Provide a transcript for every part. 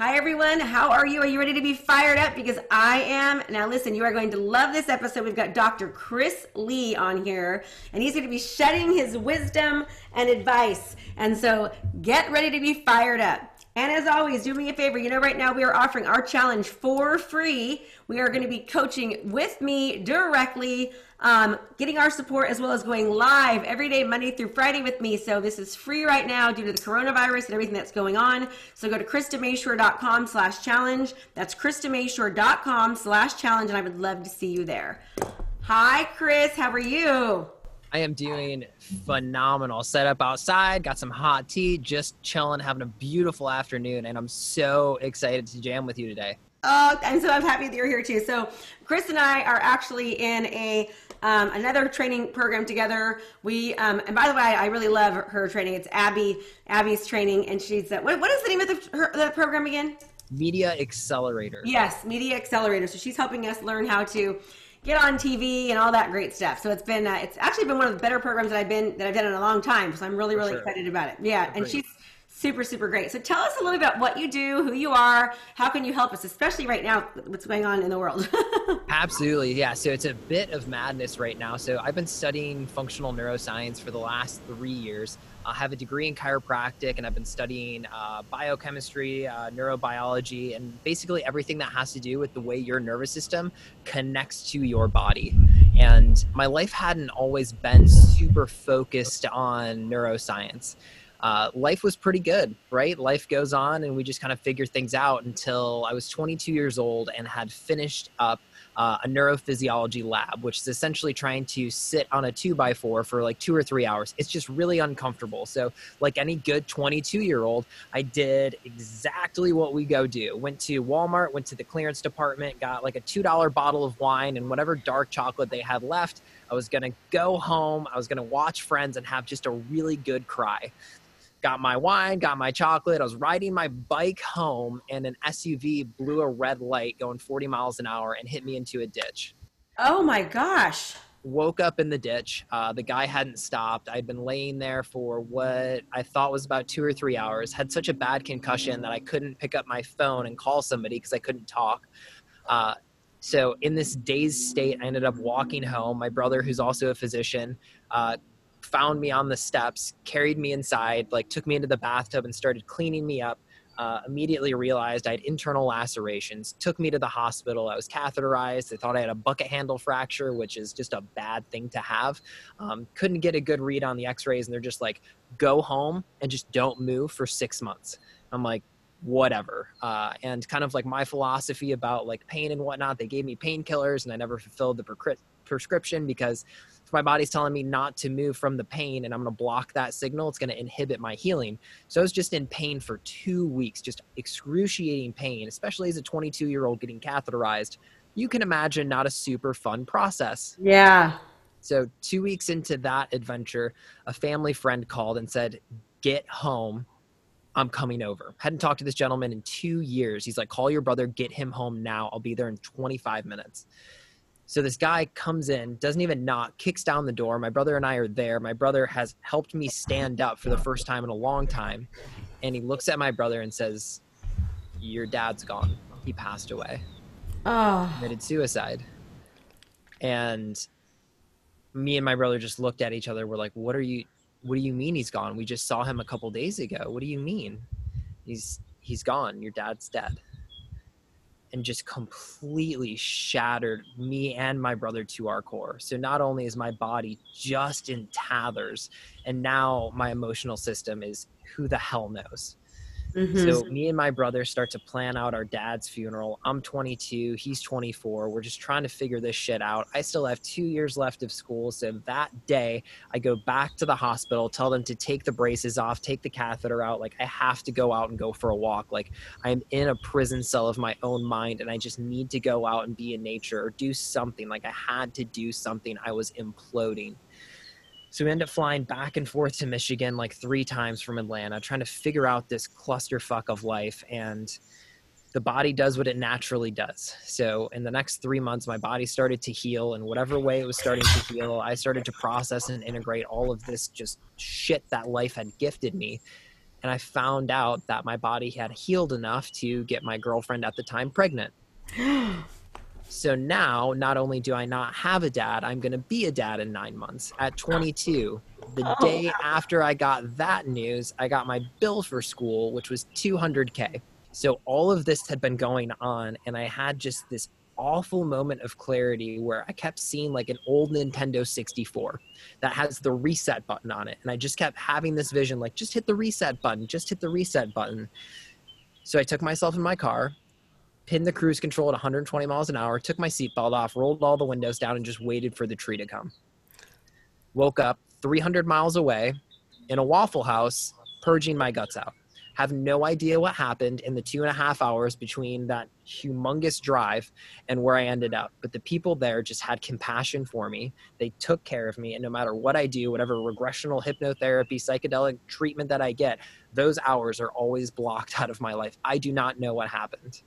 Hi, everyone. How are you? Are you ready to be fired up? Because I am. Now, listen, you are going to love this episode. We've got Dr. Chris Lee on here, and he's going to be shedding his wisdom and advice. And so get ready to be fired up. And as always, do me a favor. You know, right now we are offering our challenge for free. We are going to be coaching with me directly, um, getting our support as well as going live every day, Monday through Friday with me. So this is free right now due to the coronavirus and everything that's going on. So go to KristaMashore.com slash challenge. That's KristaMashore.com slash challenge. And I would love to see you there. Hi, Chris. How are you? I am doing phenomenal. Set up outside, got some hot tea, just chilling, having a beautiful afternoon, and I'm so excited to jam with you today. Oh, and so I'm happy that you're here too. So Chris and I are actually in a um, another training program together. We um, and by the way, I really love her training. It's Abby Abby's training, and she's uh, what, what is the name of the, her, the program again? Media Accelerator. Yes, Media Accelerator. So she's helping us learn how to get on TV and all that great stuff. So it's been uh, it's actually been one of the better programs that I've been that I've done in a long time. So I'm really really sure. excited about it. Yeah, and she's super super great. So tell us a little bit about what you do, who you are, how can you help us, especially right now what's going on in the world. Absolutely, yeah. So it's a bit of madness right now. So I've been studying functional neuroscience for the last three years. I have a degree in chiropractic and I've been studying uh, biochemistry, uh, neurobiology, and basically everything that has to do with the way your nervous system connects to your body. And my life hadn't always been super focused on neuroscience. Uh, life was pretty good, right? Life goes on, and we just kind of figure things out until I was 22 years old and had finished up uh, a neurophysiology lab, which is essentially trying to sit on a two by four for like two or three hours. It's just really uncomfortable. So, like any good 22 year old, I did exactly what we go do. Went to Walmart, went to the clearance department, got like a $2 bottle of wine and whatever dark chocolate they had left. I was going to go home. I was going to watch friends and have just a really good cry got my wine, got my chocolate. I was riding my bike home, and an SUV blew a red light going 40 miles an hour and hit me into a ditch. Oh my gosh. Woke up in the ditch. Uh, the guy hadn't stopped. I'd been laying there for what I thought was about two or three hours. Had such a bad concussion that I couldn't pick up my phone and call somebody because I couldn't talk. Uh, so, in this dazed state, I ended up walking home. My brother, who's also a physician, uh, found me on the steps, carried me inside, like took me into the bathtub and started cleaning me up. Uh, immediately realized I had internal lacerations, took me to the hospital. I was catheterized. They thought I had a bucket handle fracture, which is just a bad thing to have. Um, couldn't get a good read on the x rays, and they're just like, go home and just don't move for six months. I'm like, whatever. Uh, and kind of like my philosophy about like pain and whatnot, they gave me painkillers, and I never fulfilled the prescription because if my body's telling me not to move from the pain and I'm going to block that signal, it's going to inhibit my healing. So I was just in pain for two weeks, just excruciating pain, especially as a 22 year old getting catheterized. You can imagine not a super fun process. Yeah. So, two weeks into that adventure, a family friend called and said, Get home. I'm coming over. Hadn't talked to this gentleman in two years. He's like, Call your brother, get him home now. I'll be there in 25 minutes. So this guy comes in, doesn't even knock, kicks down the door. My brother and I are there. My brother has helped me stand up for the first time in a long time. And he looks at my brother and says, Your dad's gone. He passed away. Oh. Committed suicide. And me and my brother just looked at each other. We're like, What are you what do you mean he's gone? We just saw him a couple days ago. What do you mean? He's he's gone. Your dad's dead and just completely shattered me and my brother to our core. So not only is my body just in tatters, and now my emotional system is who the hell knows. Mm-hmm. So me and my brother start to plan out our dad's funeral. I'm 22, he's 24. We're just trying to figure this shit out. I still have 2 years left of school, so that day I go back to the hospital, tell them to take the braces off, take the catheter out. Like I have to go out and go for a walk. Like I'm in a prison cell of my own mind and I just need to go out and be in nature or do something. Like I had to do something. I was imploding. So we end up flying back and forth to Michigan like three times from Atlanta, trying to figure out this clusterfuck of life. And the body does what it naturally does. So in the next three months, my body started to heal, and whatever way it was starting to heal, I started to process and integrate all of this just shit that life had gifted me. and I found out that my body had healed enough to get my girlfriend at the time pregnant. so now, not only do I not have a dad, I'm going to be a dad in nine months at 22. The Oh. day after I got that news, I got my bill for school, which was 200K. So all of this had been going on, and I had just this awful moment of clarity where I kept seeing like an old Nintendo 64 that has the reset button on it. And I just kept having this vision like, just hit the reset button, just hit the reset button. So I took myself in my car, pinned the cruise control at 120 miles an hour, took my seatbelt off, rolled all the windows down, and just waited for the tree to come. Woke up 300 miles away in a Waffle House, purging my guts out. Have no idea what happened in the two and a half hours between that humongous drive and where I ended up. But the people there just had compassion for me. They took care of me. And no matter what I do, whatever regressional hypnotherapy, psychedelic treatment that I get, those hours are always blocked out of my life. I do not know what happened.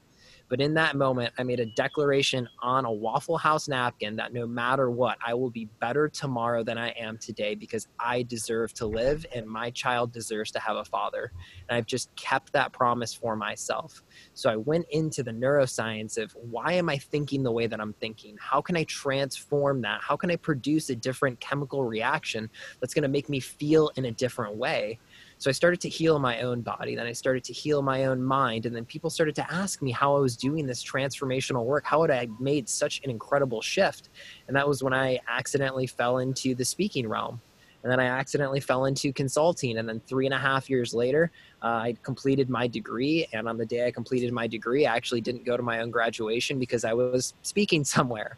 But in that moment, I made a declaration on a Waffle House napkin that no matter what, I will be better tomorrow than I am today because I deserve to live and my child deserves to have a father. And I've just kept that promise for myself. So I went into the neuroscience of why am I thinking the way that I'm thinking? How can I transform that? How can I produce a different chemical reaction that's going to make me feel in a different way? So I started to heal my own body. Then I started to heal my own mind. And then people started to ask me how I was doing this transformational work, how had I made such an incredible shift. And that was when I accidentally fell into the speaking realm. And then I accidentally fell into consulting. And then three and a half years later, uh, I completed my degree. And on the day I completed my degree, I actually didn't go to my own graduation because I was speaking somewhere.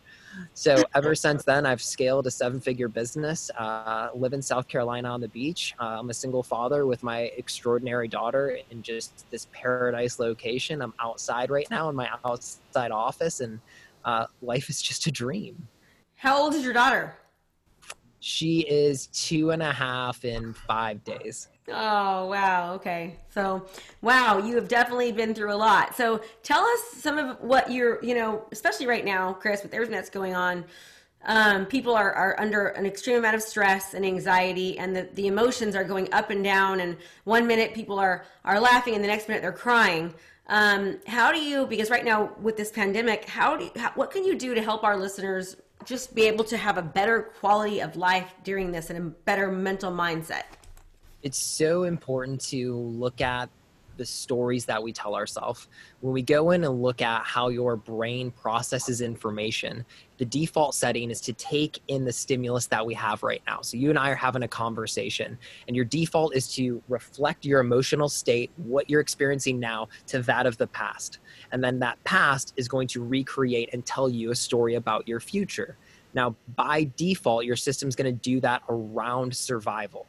So ever since then, I've scaled a seven-figure business. Uh, live in South Carolina on the beach. Uh, I'm a single father with my extraordinary daughter in just this paradise location. I'm outside right now in my outside office, and uh, life is just a dream. How old is your daughter? She is two and a half in five days. Oh, wow. Okay. So, wow, you have definitely been through a lot. So, tell us some of what you're, you know, especially right now, Chris, with everything that's going on. Um, people are, are under an extreme amount of stress and anxiety, and the, the emotions are going up and down. And one minute people are, are laughing, and the next minute they're crying. Um, how do you, because right now with this pandemic, how do you, how, what can you do to help our listeners just be able to have a better quality of life during this and a better mental mindset? it's so important to look at the stories that we tell ourselves. When we go in and look at how your brain processes information, the default setting is to take in the stimulus that we have right now. So you and I are having a conversation, and your default is to reflect your emotional state, what you're experiencing now, to that of the past. And then that past is going to recreate and tell you a story about your future. Now, by default, your system's going to do that around survival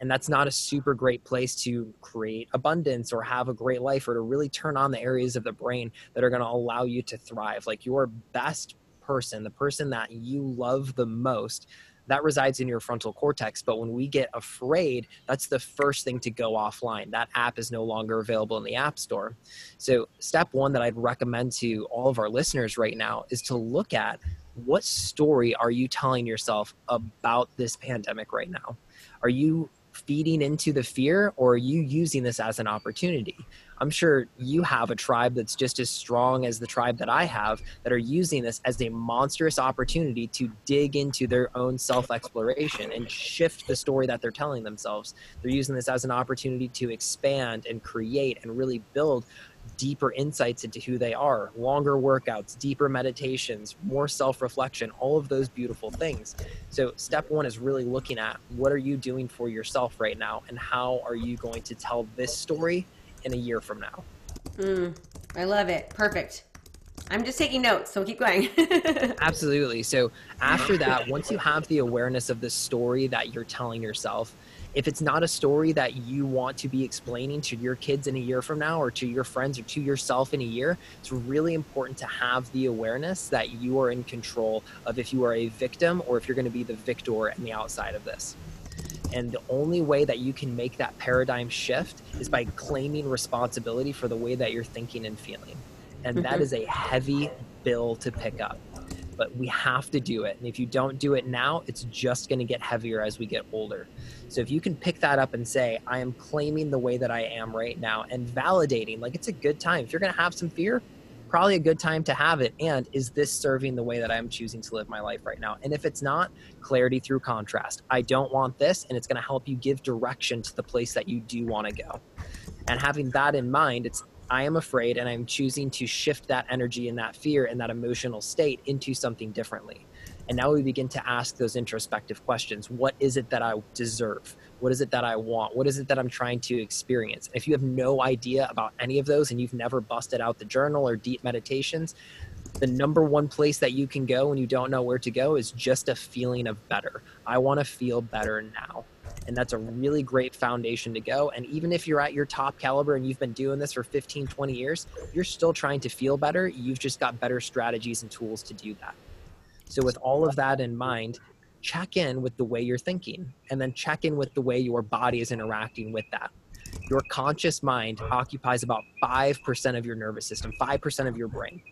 and that's not a super great place to create abundance or have a great life or to really turn on the areas of the brain that are going to allow you to thrive. Like your best person the person that you love the most that resides in your frontal cortex. But when we get afraid that's the first thing to go offline. That app is no longer available in the app store. So step one that i'd recommend to all of our listeners right now is to look at what story are you telling yourself about this pandemic right now? Are you feeding into the fear or are you using this as an opportunity. I'm sure you have a tribe that's just as strong as the tribe that i have that are using this as a monstrous opportunity to dig into their own self exploration and shift the story that they're telling themselves. They're using this as an opportunity to expand and create and really build deeper insights into who they are, longer workouts, deeper meditations, more self reflection, all of those beautiful things. So, step one is really looking at what are you doing for yourself right now and how are you going to tell this story in a year from now? Mm, I love it. Perfect. I'm just taking notes, so keep going. Absolutely. So, after that, once you have the awareness of the story that you're telling yourself, if it's not a story that you want to be explaining to your kids in a year from now or to your friends or to yourself in a year it's really important to have the awareness that you are in control of if you are a victim or if you're going to be the victor in the outside of this. And the only way that you can make that paradigm shift is by claiming responsibility for the way that you're thinking and feeling. And that mm-hmm. is a heavy bill to pick up but we have to do it. And if you don't do it now, it's just going to get heavier as we get older. So if you can pick that up and say, I am claiming the way that I am right now and validating, like it's a good time. If you're going to have some fear, probably a good time to have it. And is this serving the way that I'm choosing to live my life right now? And if it's not, clarity through contrast. I don't want this, and it's going to help you give direction to the place that you do want to go. And having that in mind, it's I am afraid and I'm choosing to shift that energy and that fear and that emotional state into something differently. And now we begin to ask those introspective questions. What is it that I deserve? What is it that I want? What is it that I'm trying to experience? If you have no idea about any of those and you've never busted out the journal or deep meditations, the number one place that you can go when you don't know where to go is just a feeling of better. I want to feel better now. And that's a really great foundation to go. And even if you're at your top caliber and you've been doing this for 15, 20 years, you're still trying to feel better. You've just got better strategies and tools to do that. So, with all of that in mind, check in with the way you're thinking and then check in with the way your body is interacting with that. Your conscious mind occupies about 5% of your nervous system, 5% of your brain.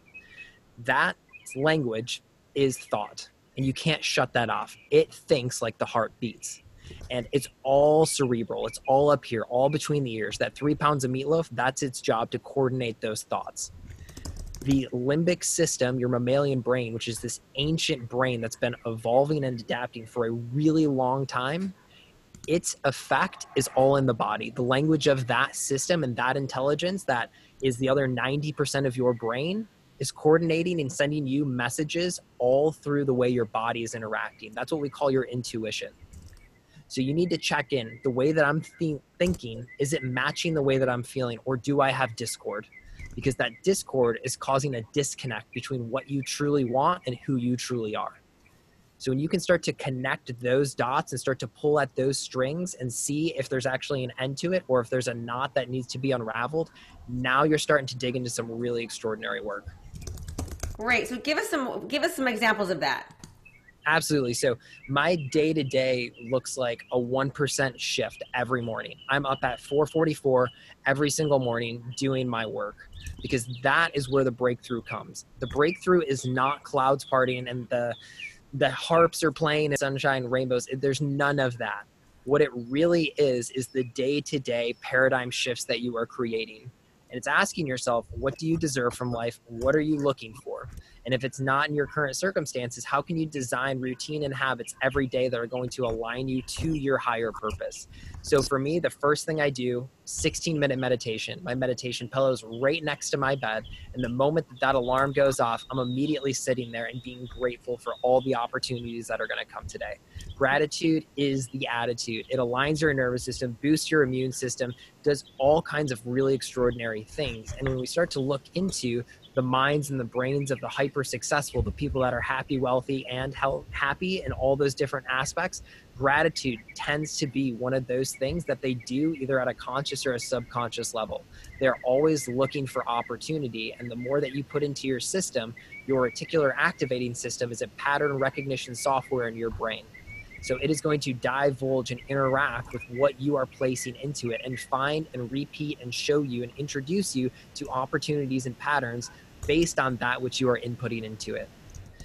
That language is thought, and you can't shut that off. It thinks like the heart beats and it's all cerebral. It's all up here, all between the ears. That three pounds of meatloaf, that's its job to coordinate those thoughts. The limbic system, your mammalian brain, which is this ancient brain that's been evolving and adapting for a really long time, its effect is all in the body. The language of that system and that intelligence that is the other 90% of your brain is coordinating and sending you messages all through the way your body is interacting. That's what we call your intuition. So you need to check in the way that I'm th- thinking, is it matching the way that I'm feeling, or do I have discord? Because that discord is causing a disconnect between what you truly want and who you truly are. So when you can start to connect those dots and start to pull at those strings and see if there's actually an end to it or if there's a knot that needs to be unraveled, now you're starting to dig into some really extraordinary work. Great. So give us some give us some examples of that. Absolutely. So my day to day looks like a 1% shift every morning. I'm up at 444 every single morning doing my work because that is where the breakthrough comes. The breakthrough is not clouds partying and the the harps are playing and sunshine rainbows. There's none of that. What it really is is the day to day paradigm shifts that you are creating. And it's asking yourself, what do you deserve from life? What are you looking for? And if it's not in your current circumstances, how can you design routine and habits every day that are going to align you to your higher purpose? So for me, the first thing I do, 16 minute meditation. My meditation pillow is right next to my bed. And the moment that that alarm goes off, I'm immediately sitting there and being grateful for all the opportunities that are going to come today. Gratitude is the attitude. It aligns your nervous system, boosts your immune system, does all kinds of really extraordinary things. And when we start to look into the minds and the brains of the hyper successful, the people that are happy, wealthy, and health, happy in all those different aspects, gratitude tends to be one of those things that they do either at a conscious or a subconscious level. They're always looking for opportunity. And the more that you put into your system, your reticular activating system is a pattern recognition software in your brain. So it is going to divulge and interact with what you are placing into it and find and repeat and show you and introduce you to opportunities and patterns based on that which you are inputting into it.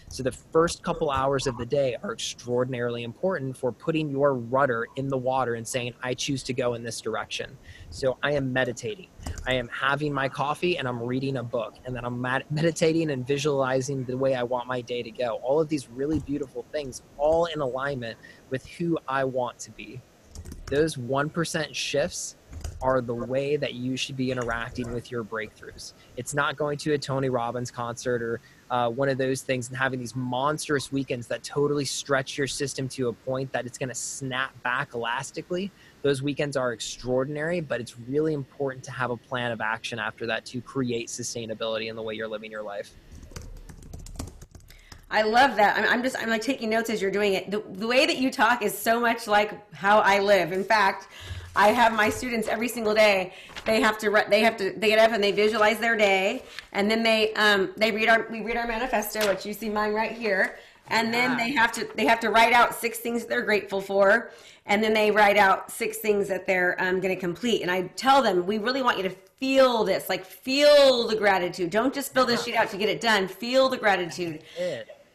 So the first couple hours of the day are extraordinarily important for putting your rudder in the water and saying, I choose to go in this direction. So I am meditating. I am having my coffee and I'm reading a book. And then I'm meditating and visualizing the way I want my day to go. All of these really beautiful things, all in alignment with who I want to be. Those 1% shifts are the way that you should be interacting with your breakthroughs. It's not going to a Tony Robbins concert or uh, one of those things and having these monstrous weekends that totally stretch your system to a point that it's going to snap back elastically. Those weekends are extraordinary, but it's really important to have a plan of action after that to create sustainability in the way you're living your life. I love that. I'm, just, I'm like taking notes as you're doing it. The, the way that you talk is so much like how I live. In fact, I have my students every single day. They have to they have to they get up and they visualize their day, and then they um, they read our we read our manifesto, which you see mine right here, and then they have to they have to write out six things they're grateful for, and then they write out six things that they're um, going to complete. And I tell them we really want you to feel this, like feel the gratitude. Don't just fill this sheet out to get it done. Feel the gratitude.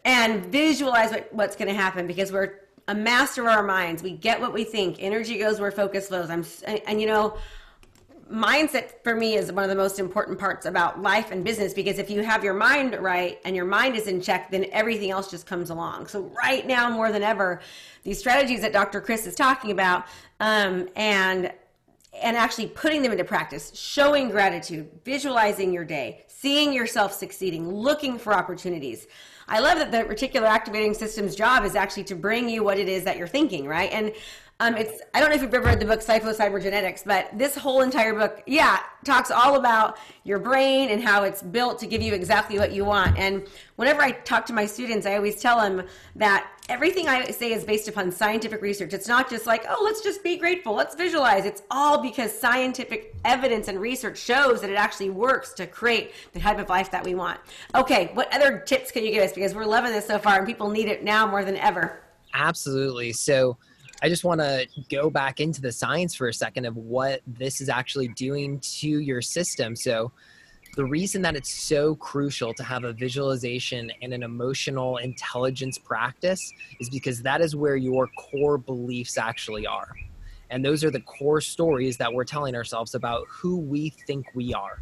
and visualize what, what's going to happen because we're a master of our minds. We get what we think. Energy goes where focus flows. I'm and, and you know, mindset for me is one of the most important parts about life and business because if you have your mind right and your mind is in check, then everything else just comes along. So right now, more than ever, these strategies that Dr. Chris is talking about, um, and and actually putting them into practice, showing gratitude, visualizing your day, seeing yourself succeeding, looking for opportunities. I love that the reticular activating system's job is actually to bring you what it is that you're thinking, right? And um, it's I don't know if you've ever read the book Psycho-Cybergenetics, but this whole entire book, yeah, talks all about your brain and how it's built to give you exactly what you want. And whenever I talk to my students, I always tell them that everything I say is based upon scientific research. It's not just like, oh, let's just be grateful, let's visualize. It's all because scientific evidence and research shows that it actually works to create the type of life that we want. Okay, what other tips can you give us? Because we're loving this so far and people need it now more than ever. Absolutely. So I just want to go back into the science for a second of what this is actually doing to your system. So, the reason that it's so crucial to have a visualization and an emotional intelligence practice is because that is where your core beliefs actually are. And those are the core stories that we're telling ourselves about who we think we are.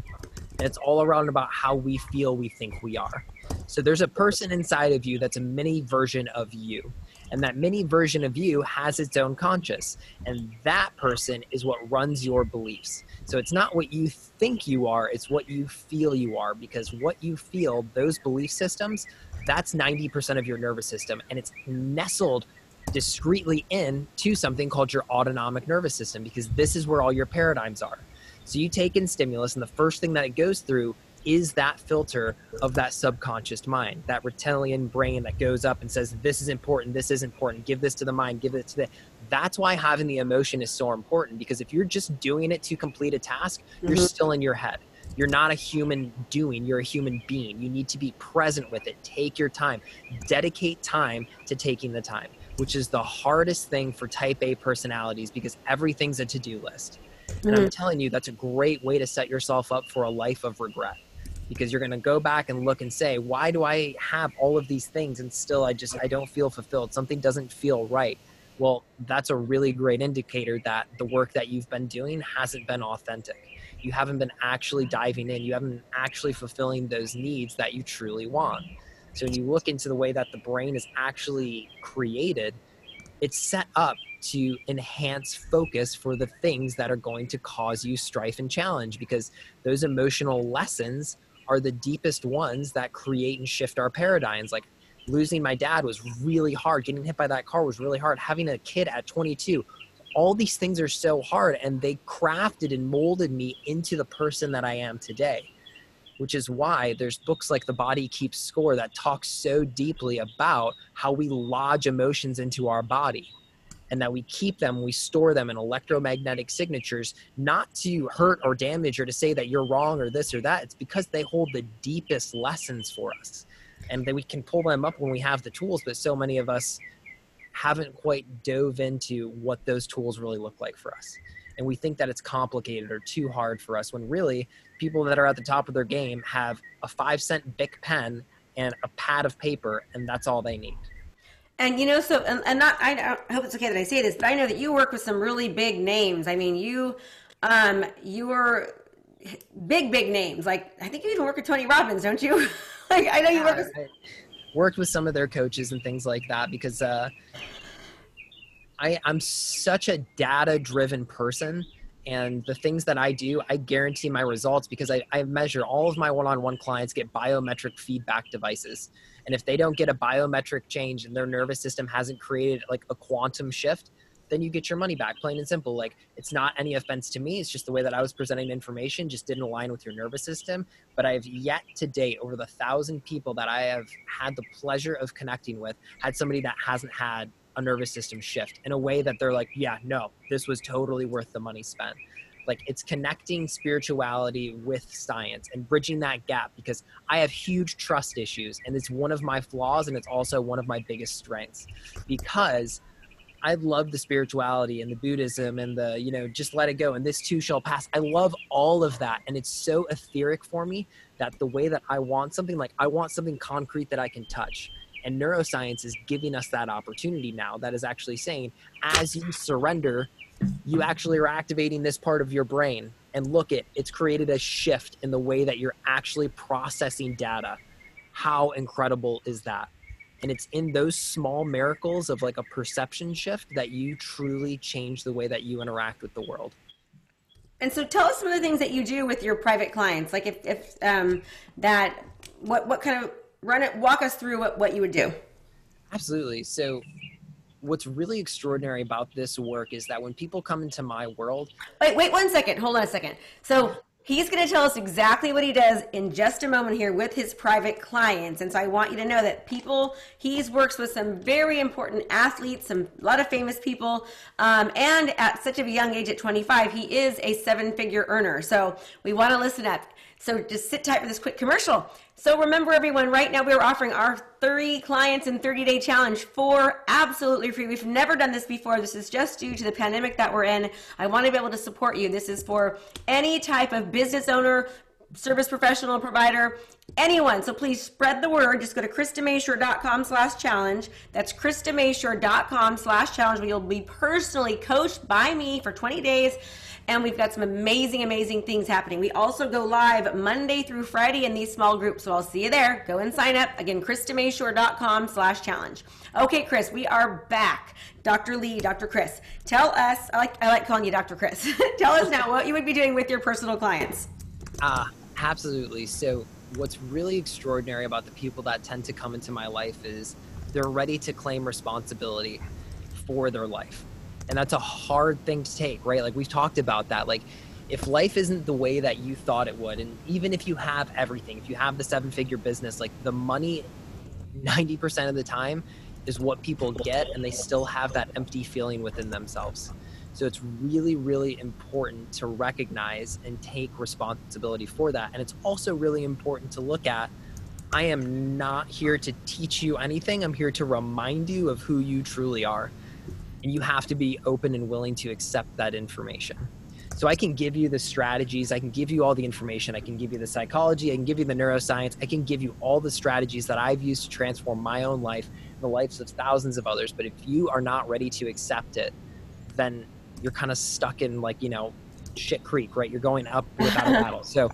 And it's all around about how we feel we think we are. So there's a person inside of you that's a mini version of you. And that mini version of you has its own conscious. And that person is what runs your beliefs. So it's not what you think you are, it's what you feel you are. Because what you feel, those belief systems, that's 90% of your nervous system. And it's nestled discreetly in to something called your autonomic nervous system because this is where all your paradigms are. So you take in stimulus, and the first thing that it goes through is that filter of that subconscious mind, that reptilian brain that goes up and says, This is important, this is important, give this to the mind, give it to the. That's why having the emotion is so important because if you're just doing it to complete a task, mm-hmm. you're still in your head. You're not a human doing, you're a human being. You need to be present with it. Take your time, dedicate time to taking the time, which is the hardest thing for type A personalities because everything's a to do list. And mm-hmm. I'm telling you, that's a great way to set yourself up for a life of regret because you're going to go back and look and say why do i have all of these things and still i just i don't feel fulfilled? Something doesn't feel right. Well that's a really great indicator that the work that you've been doing hasn't been authentic. You haven't been actually diving in. You haven't actually fulfilling those needs that you truly want. So when you look into the way that the brain is actually created it's set up to enhance focus for the things that are going to cause you strife and challenge because those emotional lessons are the deepest ones that create and shift our paradigms. Like losing my dad was really hard. Getting hit by that car was really hard. Having a kid at 22, all these things are so hard and they crafted and molded me into the person that I am today. Which is why there's books like The Body Keeps Score that talk so deeply about how we lodge emotions into our body and that we keep them, we store them in electromagnetic signatures, not to hurt or damage or to say that you're wrong or this or that. It's because they hold the deepest lessons for us. And that we can pull them up when we have the tools, but so many of us haven't quite dove into what those tools really look like for us. And we think that it's complicated or too hard for us when really people that are at the top of their game have a five cent Bic pen and a pad of paper, and that's all they need. And you know, so and, and not I, I hope it's okay that I say this, but I know that you work with some really big names. I mean, you um you are big big names. Like I think you even work with Tony Robbins, don't you? like I know you work with worked with some of their coaches and things like that because uh I I'm such a data driven person and the things that I do, I guarantee my results because I, I measure all of my one-on-one clients get biometric feedback devices. And if they don't get a biometric change and their nervous system hasn't created like a quantum shift, then you get your money back, plain and simple. Like it's not any offense to me. It's just the way that I was presenting information just didn't align with your nervous system. But I have yet to date, over the thousand people that I have had the pleasure of connecting with, had somebody that hasn't had a nervous system shift in a way that they're like, yeah, no, this was totally worth the money spent. Like it's connecting spirituality with science and bridging that gap because I have huge trust issues and it's one of my flaws and it's also one of my biggest strengths because I love the spirituality and the Buddhism and the, you know, just let it go and this too shall pass. I love all of that. And it's so etheric for me that the way that I want something, like I want something concrete that I can touch And neuroscience is giving us that opportunity now that is actually saying, as you surrender, you actually are activating this part of your brain. And look it, it's created a shift in the way that you're actually processing data. How incredible is that? And it's in those small miracles of like a perception shift that you truly change the way that you interact with the world. And so tell us some of the things that you do with your private clients. Like if, if um, that, what, what kind of, run it, walk us through what, what you would do. Absolutely. So what's really extraordinary about this work is that when people come into my world. Wait, wait one second. Hold on a second. So He's going to tell us exactly what he does in just a moment here with his private clients. And so I want you to know that people, he's works with some very important athletes, some a lot of famous people. Um, and at such a young age at 25, he is a seven figure earner. So we want to listen up. So just sit tight for this quick commercial. So remember, everyone, right now we're offering our 30 clients in 30 day challenge for absolutely free. We've never done this before. This is just due to the pandemic that we're in. I want to be able to support you. This is for any type of business owner, service professional, provider, anyone. So please spread the word. Just go to KristaMashore.com slash challenge. That's KristaMashore.com slash challenge you'll be personally coached by me for 20 days and we've got some amazing, amazing things happening. We also go live Monday through Friday in these small groups, so I'll see you there. Go and sign up. Again, KristaMashore.com slash challenge. Okay, Chris, we are back. Dr. Lee, Dr. Chris, tell us, I like, I like calling you Dr. Chris. tell us now what you would be doing with your personal clients. Ah, uh, absolutely. So what's really extraordinary about the people that tend to come into my life is they're ready to claim responsibility for their life and that's a hard thing to take right? Like we've talked about that. Like if life isn't the way that you thought it would and even if you have everything if you have the seven figure business like the money 90% of the time is what people get and they still have that empty feeling within themselves. So it's really really important to recognize and take responsibility for that. And it's also really important to look at I am not here to teach you anything. I'm here to remind you of who you truly are and you have to be open and willing to accept that information. So I can give you the strategies, I can give you all the information, I can give you the psychology, I can give you the neuroscience, I can give you all the strategies that I've used to transform my own life and the lives of thousands of others. But if you are not ready to accept it, then you're kind of stuck in like, you know, shit creek, right? You're going up without a paddle. So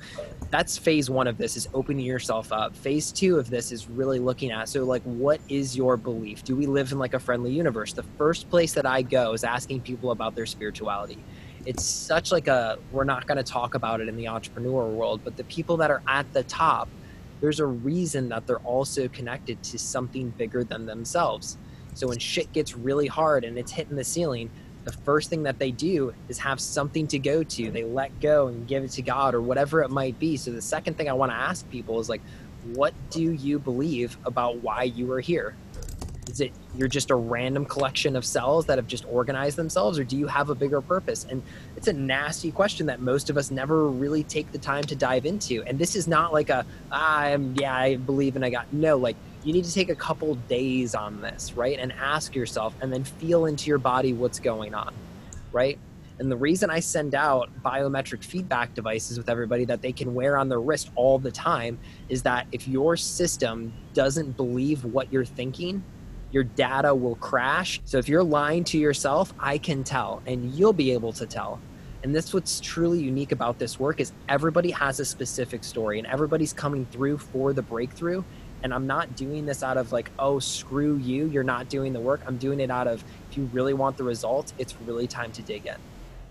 that's phase one of this is opening yourself up. Phase two of this is really looking at so like what is your belief? Do we live in like a friendly universe? The first place that I go is asking people about their spirituality. It's such like a we're not going to talk about it in the entrepreneur world, but the people that are at the top, there's a reason that they're also connected to something bigger than themselves. So when shit gets really hard and it's hitting the ceiling, the first thing that they do is have something to go to. They let go and give it to God or whatever it might be. So the second thing I want to ask people is like, what do you believe about why you are here? Is it you're just a random collection of cells that have just organized themselves, or do you have a bigger purpose? And it's a nasty question that most of us never really take the time to dive into. And this is not like a ah, I'm yeah, I believe and I got no like you need to take a couple days on this, right? And ask yourself and then feel into your body what's going on, right? And the reason I send out biometric feedback devices with everybody that they can wear on their wrist all the time is that if your system doesn't believe what you're thinking, your data will crash. So if you're lying to yourself, I can tell and you'll be able to tell. And this what's truly unique about this work is everybody has a specific story and everybody's coming through for the breakthrough and I'm not doing this out of like, oh, screw you, you're not doing the work. I'm doing it out of if you really want the results, it's really time to dig in.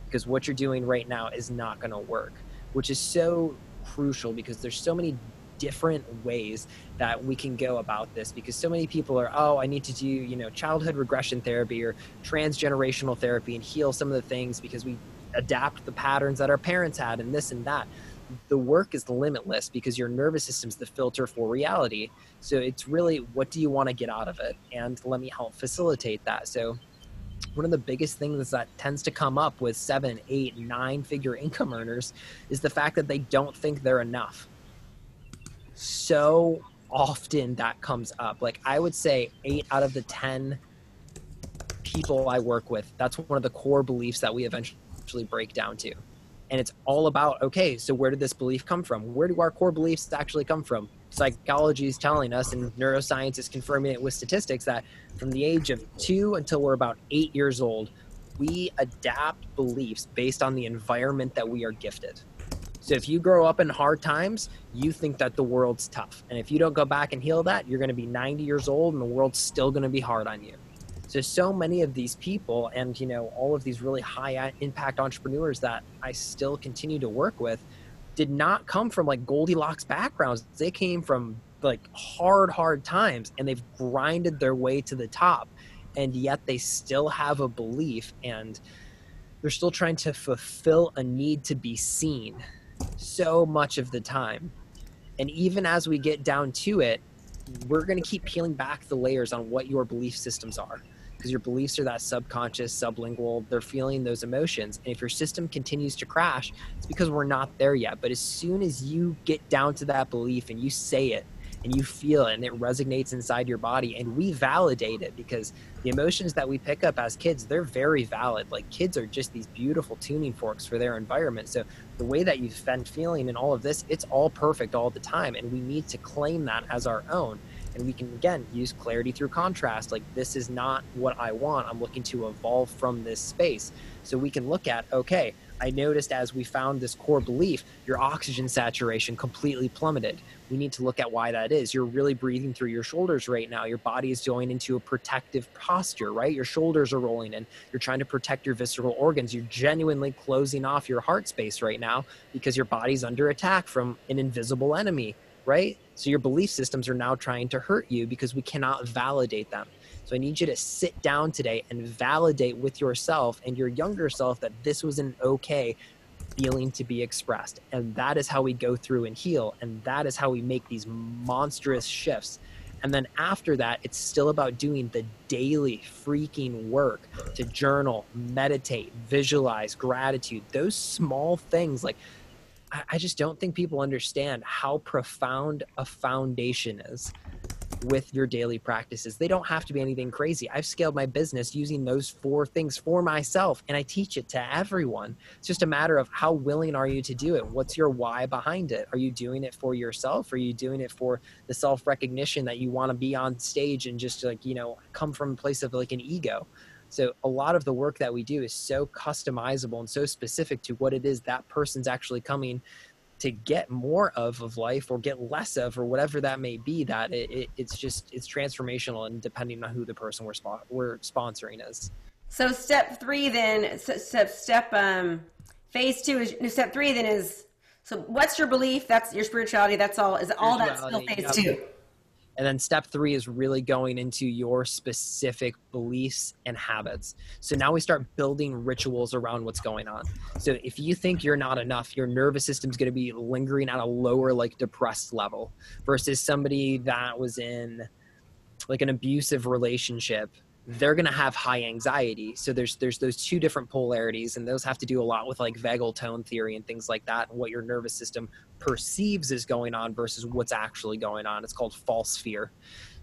Because what you're doing right now is not going to work, which is so crucial because there's so many different ways that we can go about this because so many people are oh i need to do you know childhood regression therapy or transgenerational therapy and heal some of the things because we adapt the patterns that our parents had and this and that the work is limitless because your nervous system is the filter for reality. So it's really what do you want to get out of it? And let me help facilitate that. So one of the biggest things that tends to come up with seven, eight, nine figure income earners is the fact that they don't think they're enough. So often that comes up. Like I would say eight out of the 10 people I work with, that's one of the core beliefs that we eventually break down to and it's all about okay so where did this belief come from? Where do our core beliefs actually come from? Psychology is telling us and neuroscience is confirming it with statistics that from the age of two until we're about eight years old we adapt beliefs based on the environment that we are gifted. So if you grow up in hard times you think that the world's tough. And if you don't go back and heal that you're going to be 90 years old and the world's still going to be hard on you so so many of these people and you know all of these really high impact entrepreneurs that i still continue to work with did not come from like Goldilocks backgrounds. They came from like hard, hard times and they've grinded their way to the top. And yet they still have a belief and they're still trying to fulfill a need to be seen so much of the time. And even as we get down to it, we're going to keep peeling back the layers on what your belief systems are because your beliefs are that subconscious, sublingual. They're feeling those emotions. And if your system continues to crash, it's because we're not there yet. But as soon as you get down to that belief and you say it and you feel it and it resonates inside your body and we validate it because the emotions that we pick up as kids, they're very valid. Like kids are just these beautiful tuning forks for their environment. So the way that you've been feeling and all of this, it's all perfect all the time. And we need to claim that as our own and we can again use clarity through contrast like this is not what i want. I'm looking to evolve from this space. So we can look at okay i noticed as we found this core belief your oxygen saturation completely plummeted. We need to look at why that is. You're really breathing through your shoulders right now. Your body is going into a protective posture right? Your shoulders are rolling in. You're trying to protect your visceral organs. You're genuinely closing off your heart space right now because your body's under attack from an invisible enemy right? So your belief systems are now trying to hurt you because we cannot validate them. So I need you to sit down today and validate with yourself and your younger self that this was an okay feeling to be expressed. And that is how we go through and heal. And that is how we make these monstrous shifts. And then after that, it's still about doing the daily freaking work to journal, meditate, visualize, gratitude, those small things like I just don't think people understand how profound a foundation is with your daily practices. They don't have to be anything crazy. I've scaled my business using those four things for myself and I teach it to everyone. It's just a matter of how willing are you to do it? What's your why behind it? Are you doing it for yourself? Are you doing it for the self recognition that you want to be on stage and just like, you know, come from a place of like an ego? So a lot of the work that we do is so customizable and so specific to what it is that person's actually coming to get more of of life or get less of or whatever that may be that it, it, it's just it's transformational and depending on who the person we're, spot, we're sponsoring is. So step three then step step um phase two is step three then is so what's your belief? That's your spirituality. That's all is all that still phase yep. two and then step three is really going into your specific beliefs and habits. So now we start building rituals around what's going on. So if you think you're not enough, your nervous system's going to be lingering at a lower, like depressed level versus somebody that was in like an abusive relationship they're going to have high anxiety. So there's there's those two different polarities and those have to do a lot with like vagal tone theory and things like that and what your nervous system perceives is going on versus what's actually going on. It's called false fear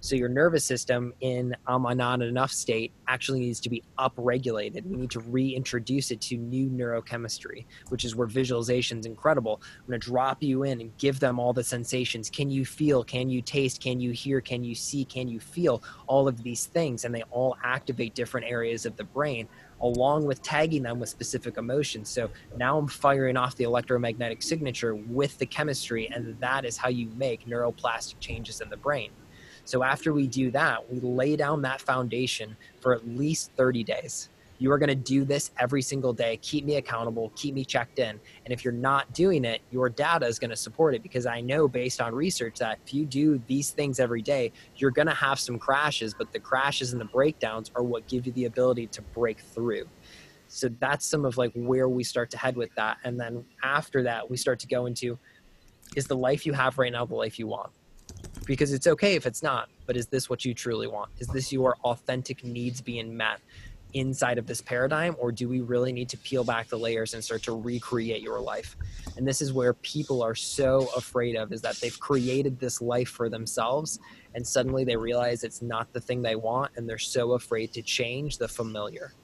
so your nervous system in a not enough state actually needs to be upregulated. We need to reintroduce it to new neurochemistry, which is where visualization is incredible. I'm going to drop you in and give them all the sensations. Can you feel? Can you taste? Can you hear? Can you see? Can you feel? All of these things, and they all activate different areas of the brain along with tagging them with specific emotions. So now I'm firing off the electromagnetic signature with the chemistry, and that is how you make neuroplastic changes in the brain. So after we do that, we lay down that foundation for at least 30 days. You are going to do this every single day. Keep me accountable, keep me checked in. And if you're not doing it, your data is going to support it because I know based on research that if you do these things every day, you're going to have some crashes, but the crashes and the breakdowns are what give you the ability to break through. So that's some of like where we start to head with that. And then after that, we start to go into is the life you have right now the life you want? Because it's okay if it's not but is this what you truly want? Is this your authentic needs being met inside of this paradigm or do we really need to peel back the layers and start to recreate your life? And this is where people are so afraid of is that they've created this life for themselves and suddenly they realize it's not the thing they want and they're so afraid to change the familiar.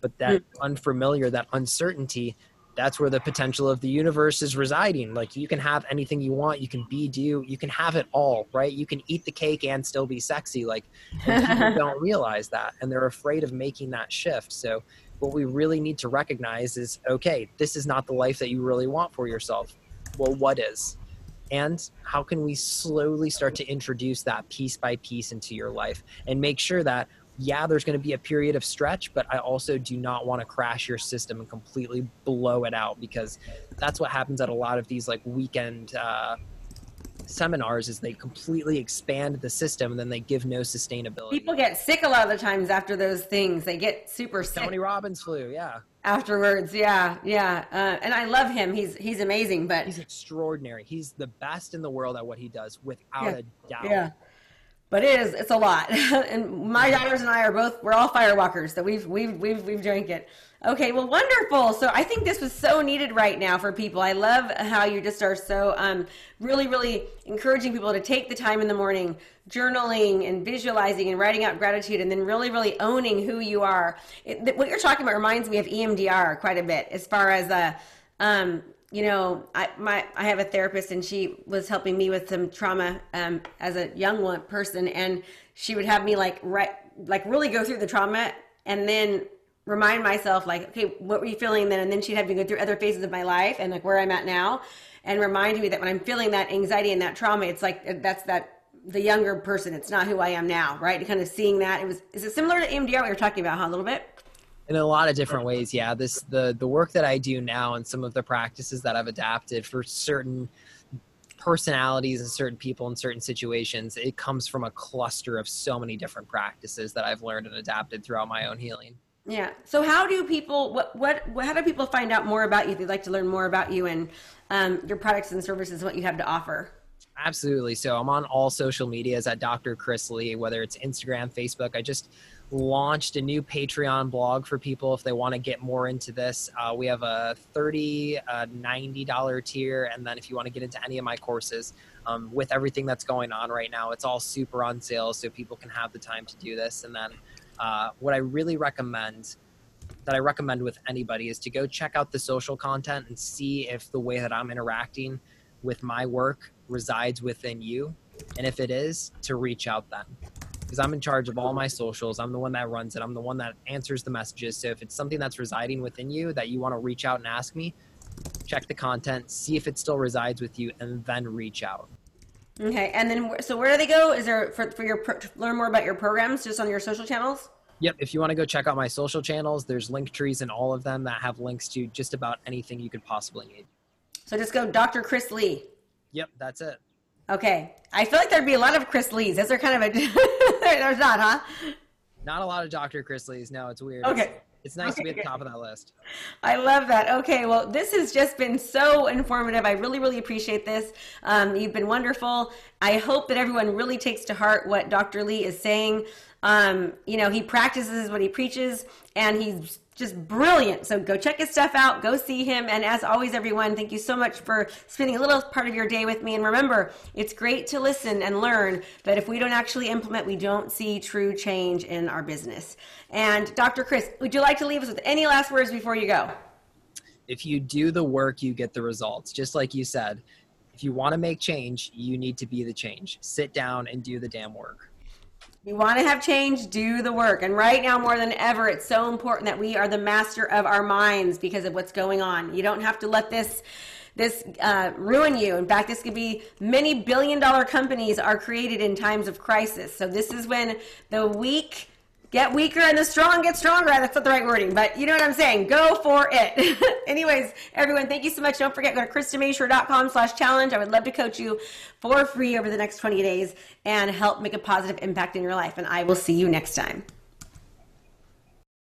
But that mm. unfamiliar that uncertainty that's where the potential of the universe is residing. Like you can have anything you want, you can be do, you can have it all, right? You can eat the cake and still be sexy. Like people don't realize that and they're afraid of making that shift. So what we really need to recognize is okay, this is not the life that you really want for yourself. Well, what is? And how can we slowly start to introduce that piece by piece into your life and make sure that yeah, there's going to be a period of stretch, but I also do not want to crash your system and completely blow it out because that's what happens at a lot of these like weekend uh, seminars is they completely expand the system and then they give no sustainability. People get sick a lot of the times after those things. They get super sick. Tony Robbins flu, yeah. Afterwards, yeah, yeah, uh, and I love him. He's he's amazing, but he's extraordinary. He's the best in the world at what he does, without yeah, a doubt. Yeah but it is it's a lot. And my daughters and i are both we're all firewalkers so we've we've we've, we've drank it. Okay well wonderful. So i think this was so needed right now for people. I love how you just are so um, really really encouraging people to take the time in the morning journaling and visualizing and writing out gratitude and then really really owning who you are. It, what you're talking about reminds me of emdr quite a bit as far as uh, um, you know, I my I have a therapist and she was helping me with some trauma um, as a young one person, and she would have me like right like really go through the trauma and then remind myself like, okay, what were you feeling then? And then she'd have me go through other phases of my life and like where I'm at now, and remind me that when I'm feeling that anxiety and that trauma, it's like that's that the younger person. It's not who I am now, right? Kind of seeing that it was is it similar to EMDR what you're talking about, huh? A little bit in a lot of different ways yeah. This the the work that i do now and some of the practices that i've adapted for certain personalities and certain people in certain situations it comes from a cluster of so many different practices that i've learned and adapted throughout my own healing. Yeah. So how do people what what how do people find out more about you if they'd like to learn more about you and um, your products and services what you have to offer? Absolutely. So i'm on all social medias at dr chris lee whether it's instagram facebook. I just launched a new Patreon blog for people if they want to get more into this. Uh, we have a 30, uh, $90 tier. And then if you want to get into any of my courses, um, with everything that's going on right now, it's all super on sale so people can have the time to do this. And then uh, what I really recommend that I recommend with anybody is to go check out the social content and see if the way that I'm interacting with my work resides within you. And if it is, to reach out then because I'm in charge of all my socials. I'm the one that runs it. I'm the one that answers the messages. So if it's something that's residing within you that you want to reach out and ask me, check the content, see if it still resides with you, and then reach out. Okay, and then so where do they go? Is there for, for your learn more about your programs just on your social channels? Yep. If you want to go check out my social channels, there's Linktrees in all of them that have links to just about anything you could possibly need. So just go Dr. Chris Lee. Yep, that's it. Okay. I feel like there'd be a lot of Chris Lees. Is there kind of a there's not, huh? Not a lot of Dr. Chris Lees. No, it's weird. Okay. It's, it's nice okay, to be at the top of that list. I love that. Okay, well, this has just been so informative. I really, really appreciate this. Um, you've been wonderful. I hope that everyone really takes to heart what Dr. Lee is saying. Um, you know, he practices what he preaches, and he's just brilliant. So go check his stuff out, go see him. And as always, everyone, thank you so much for spending a little part of your day with me. And remember, it's great to listen and learn, but if we don't actually implement, we don't see true change in our business. And Dr. Chris, would you like to leave us with any last words before you go? If you do the work, you get the results. Just like you said, if you want to make change, you need to be the change. Sit down and do the damn work. You want to have change, do the work. And right now, more than ever, it's so important that we are the master of our minds because of what's going on. You don't have to let this this uh, ruin you. In fact, this could be many billion dollar companies are created in times of crisis. So this is when the weak get weaker and the strong get stronger. That's not the right wording, but you know what I'm saying. Go for it. Anyways, everyone, thank you so much. Don't forget, go to KristaMashore.com slash challenge. I would love to coach you for free over the next 20 days and help make a positive impact in your life. And I will see you next time.